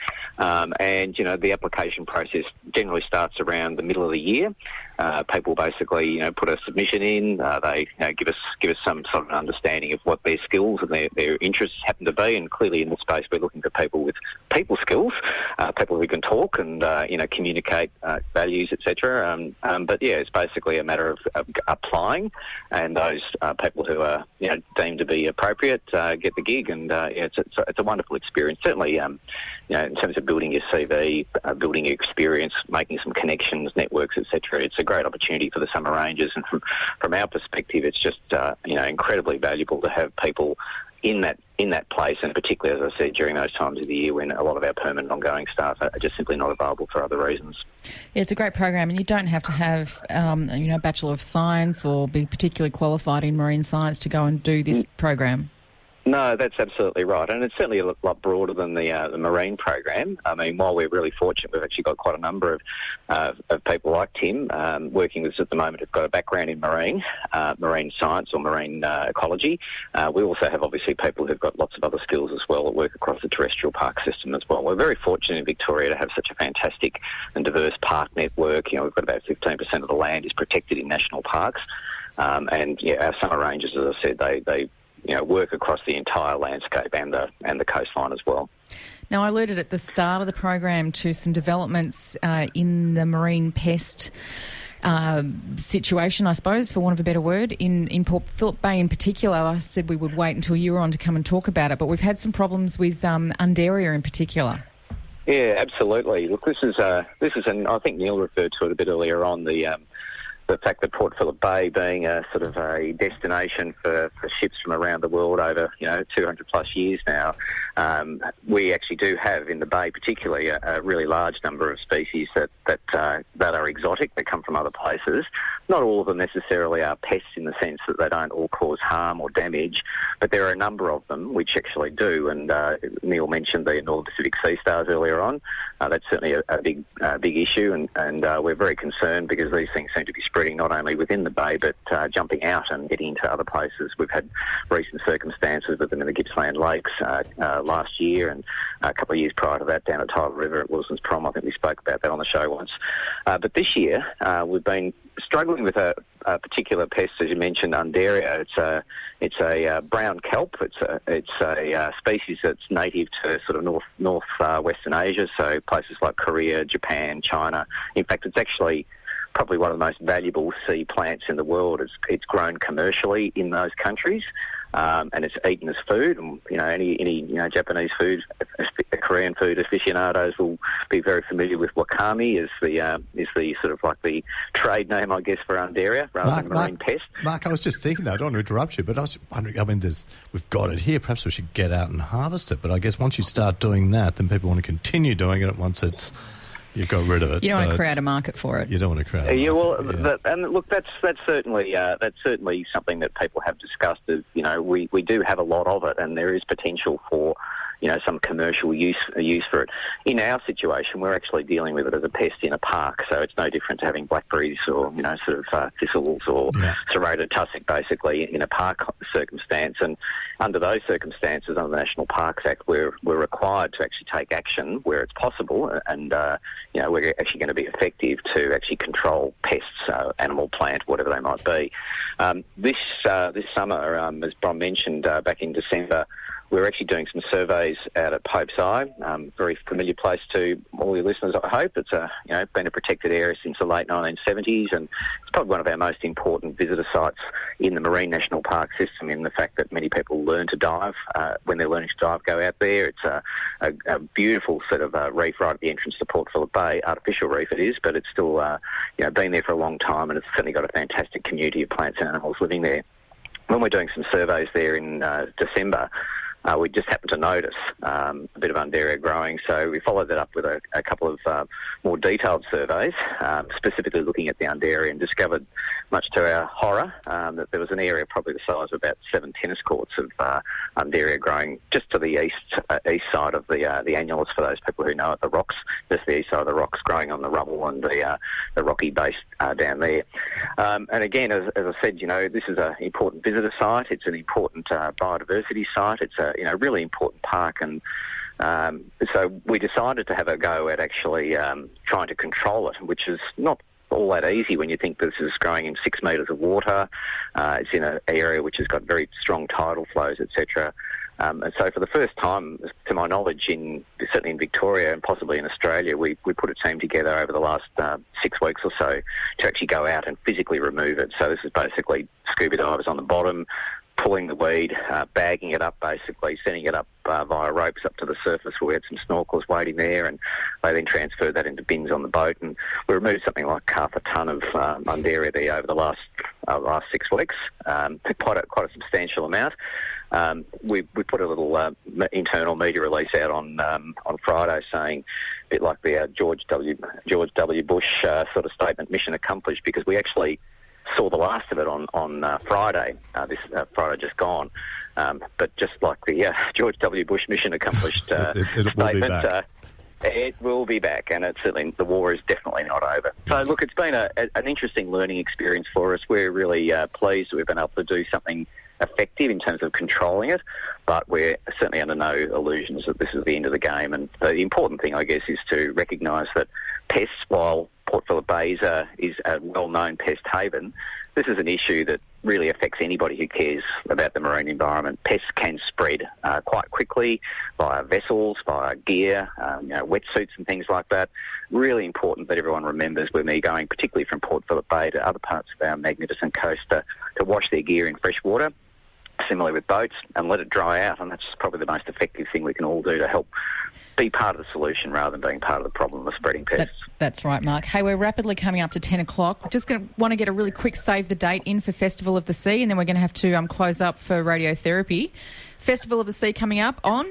um, and you know the application process generally starts around the middle of the year. Uh, people basically, you know, put a submission in. Uh, they you know, give us give us some sort of an understanding of what their skills and their, their interests happen to be. And clearly, in the space, we're looking for people with people skills, uh, people who can talk and uh, you know communicate uh, values, etc. Um, um, but yeah, it's basically a matter of, of applying, and those uh, people who are you know deemed to be appropriate get the gig. And yeah, it's, it's, a, it's, a wonderful experience. Certainly, um, you know, in terms of building your CV, building your experience, making some connections, networks, etc. It's a great opportunity for the summer rangers, and from from our perspective, it's just uh, you know incredibly valuable to have people in that in that place, and particularly as I said during those times of the year when a lot of our permanent ongoing staff are just simply not available for other reasons. Yeah, it's a great program, and you don't have to have um, you know a bachelor of science or be particularly qualified in marine science to go and do this program. No, that's absolutely right, and it's certainly a lot broader than the uh, the marine program. I mean, while we're really fortunate, we've actually got quite a number of uh, of people like Tim um, working with us at the moment who've got a background in marine, uh, marine science or marine uh, ecology. Uh, we also have obviously people who've got lots of other skills as well that work across the terrestrial park system as well. We're very fortunate in Victoria to have such a fantastic and diverse park network. You know, we've got about 15% of the land is protected in national parks. Um, and yeah, our summer rangers, as I said, they, they you know, work across the entire landscape and the and the coastline as well. Now, I alluded at the start of the program to some developments uh, in the marine pest. Uh, situation, I suppose, for want of a better word, in, in Port Phillip Bay in particular. I said we would wait until you were on to come and talk about it, but we've had some problems with um, Undaria in particular. Yeah, absolutely. Look, this is uh, this is, and I think Neil referred to it a bit earlier on. The um, the fact that Port Phillip Bay being a sort of a destination for, for ships from around the world over you know 200 plus years now, um, we actually do have in the bay particularly a, a really large number of species that that uh, that are exotic that come from other places. Not all of them necessarily are pests in the sense that they don't all cause harm or damage, but there are a number of them which actually do. And uh, Neil mentioned the Northern Pacific sea stars earlier on. Uh, that's certainly a, a big uh, big issue, and, and uh, we're very concerned because these things seem to be spreading not only within the bay but uh, jumping out and getting into other places. We've had recent circumstances with them in the Gippsland Lakes uh, last year and a couple of years prior to that down at Tidal River at Wilson's Prom. I think we spoke about that on the show once. But this year we've been struggling with a, a, particular pest, as you mentioned, Undaria. It's a it's a uh, brown kelp. It's a it's a uh, species that's native to sort of north north uh, western Asia, so places like Korea, Japan, China. In fact, it's actually probably one of the most valuable sea plants in the world. It's, it's grown commercially in those countries. Um, and it's eaten as food. And you know, any any you know Japanese food, Korean food aficionados will be very familiar with wakame. Is the uh, is the sort of like the trade name, I guess, for Undaria rather Mark, than marine Mark, pest. Mark, I was just thinking that. I don't want to interrupt you, but I was wondering. I mean, there's we've got it here. Perhaps we should get out and harvest it. But I guess once you start doing that, then people want to continue doing it once it's you've got rid of it. You don't so want to create a market for it. You don't want to create. Yeah, well, yeah. That, and look, that's that's certainly uh, that's certainly something that people have discussed. Is you know we we do have a lot of it, and there is potential for you know, some commercial use use for it. In our situation, we're actually dealing with it as a pest in a park, so it's no different to having blackberries or you know, sort of uh, thistles or yeah. serrated tussock, basically in a park circumstance. And under those circumstances, under the National Parks Act, we're we're required to actually take action where it's possible, and uh, you know, we're actually going to be effective to actually control pests, uh, animal, plant, whatever they might be. Um, this uh, this summer, um, as Bron mentioned, uh, back in December we're actually doing some surveys out at Pope's Eye, um, very familiar place to all your listeners, I hope. It's a, you know, been a protected area since the late 1970s and it's probably one of our most important visitor sites in the Marine National Park system in the fact that many people learn to dive. Uh, when they're learning to dive, go out there. It's a, a, a beautiful sort of uh, reef right at the entrance to Port Phillip Bay, artificial reef it is, but it's still, uh, you know, been there for a long time and it's certainly got a fantastic community of plants and animals living there when we're doing some surveys there in uh, December, uh, we just happened to notice um, a bit of Undaria growing. So we followed that up with a, a couple of uh, more detailed surveys, um, specifically looking at the Undaria, and discovered, much to our horror, um, that there was an area probably the size of about seven tennis courts of uh, Undaria growing just to the east uh, east side of the uh, the annulus. For those people who know it, the rocks, just the east side of the rocks, growing on the rubble and the uh, the rocky base down there. Um, and again, as, as, I said, you know, this is an important visitor site. It's an important biodiversity site. It's a you know really important park and. Um, so we decided to have a go at actually um, trying to control it, which is not all that easy when you think this is growing in six metres of water. Uh, it's in an area which has got very strong tidal flows, etc. Um, and so, for the first time, to my knowledge, in certainly in Victoria and possibly in Australia, we, we put a team together over the last uh, six weeks or so to actually go out and physically remove it. So this is basically scuba divers on the bottom, pulling the weed, uh, bagging it up, basically sending it up uh, via ropes up to the surface where we had some snorkels waiting there, and they then transferred that into bins on the boat, and we removed something like half a ton of um, Undaria there over the last uh, last six weeks, um, quite a, quite a substantial amount. Um, we, we put a little uh, internal media release out on um, on Friday saying, a bit like the uh, George W. George W. Bush uh, sort of statement, mission accomplished, because we actually saw the last of it on on uh, Friday. Uh, this uh, Friday just gone. Um, but just like the George W. Bush mission accomplished it, it statement. It will be back, and it's certainly the war is definitely not over. So, look, it's been a, a, an interesting learning experience for us. We're really uh, pleased that we've been able to do something effective in terms of controlling it, but we're certainly under no illusions that this is the end of the game. And the important thing, I guess, is to recognise that pests, while Port Phillip Bay is a, is a well-known pest haven, this is an issue that really affects anybody who cares about the marine environment. Pests can spread uh, quite quickly via vessels, via gear, um, you know, wetsuits and things like that. Really important that everyone remembers when they're going, particularly from Port Phillip Bay to other parts of our magnificent coast, to, to wash their gear in fresh water similarly with boats, and let it dry out. And that's probably the most effective thing we can all do to help be part of the solution rather than being part of the problem of spreading pests. That, that's right, Mark. Hey, we're rapidly coming up to 10 o'clock. Just going to want to get a really quick save the date in for Festival of the Sea, and then we're going to have to um, close up for radiotherapy. Festival of the Sea coming up on?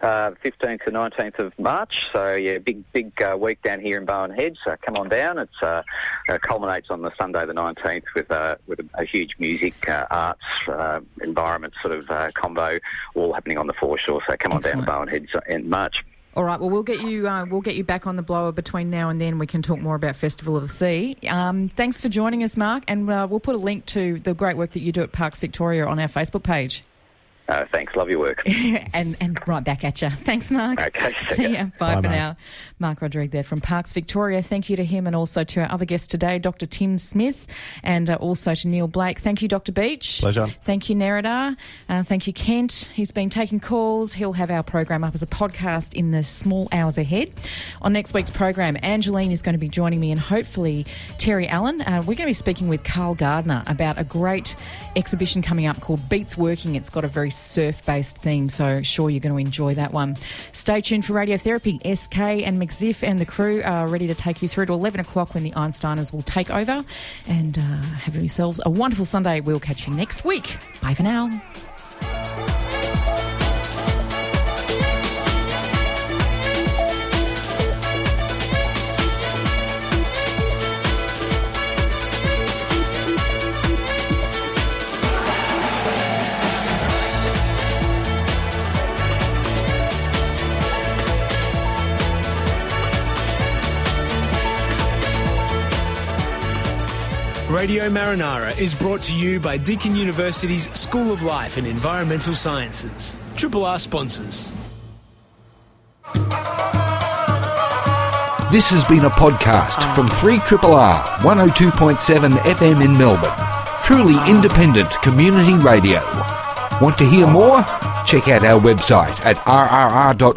Uh, 15th to 19th of March. So yeah, big big uh, week down here in Barwon Head. So come on down. It uh, uh, culminates on the Sunday the 19th with uh, with a, a, huge music, uh, arts, environment sort of combo, all happening on the foreshore. So come on Excellent. down to Barwon Head in March. All right. Well, we'll get you. Uh, we'll get you back on the blower between now and then. We can talk more about Festival of the Sea. Um, thanks for joining us, Mark, and uh, we'll put a link to the great work that you do at Parks Victoria on our Facebook page. Uh, thanks. Love your work. and and right back at you. Thanks, Mark. Okay. See ya. Bye, Bye for mate. now. Mark Rodrigue there from Parks Victoria. Thank you to him and also to our other guests today, Dr. Tim Smith, and uh, also to Neil Blake. Thank you, Dr. Beach. Pleasure. Thank you, Nerida. Uh, thank you, Kent. He's been taking calls. He'll have our program up as a podcast in the small hours ahead. On next week's program, Angeline is going to be joining me and hopefully Terry Allen. Uh, we're going to be speaking with Carl Gardner about a great exhibition coming up called Beats Working. It's got a very surf based theme, so sure you're going to enjoy that one. Stay tuned for Radiotherapy. SK and McZiff and the crew are ready to take you through to 11 o'clock when the Einsteiners will take over. And uh, have yourselves a wonderful Sunday. We'll catch you next week. Bye for now. Radio Marinara is brought to you by Deakin University's School of Life and Environmental Sciences. Triple R sponsors. This has been a podcast from 3 R 102.7 FM in Melbourne. Truly independent community radio. Want to hear more? check out our website at rrr.org.au.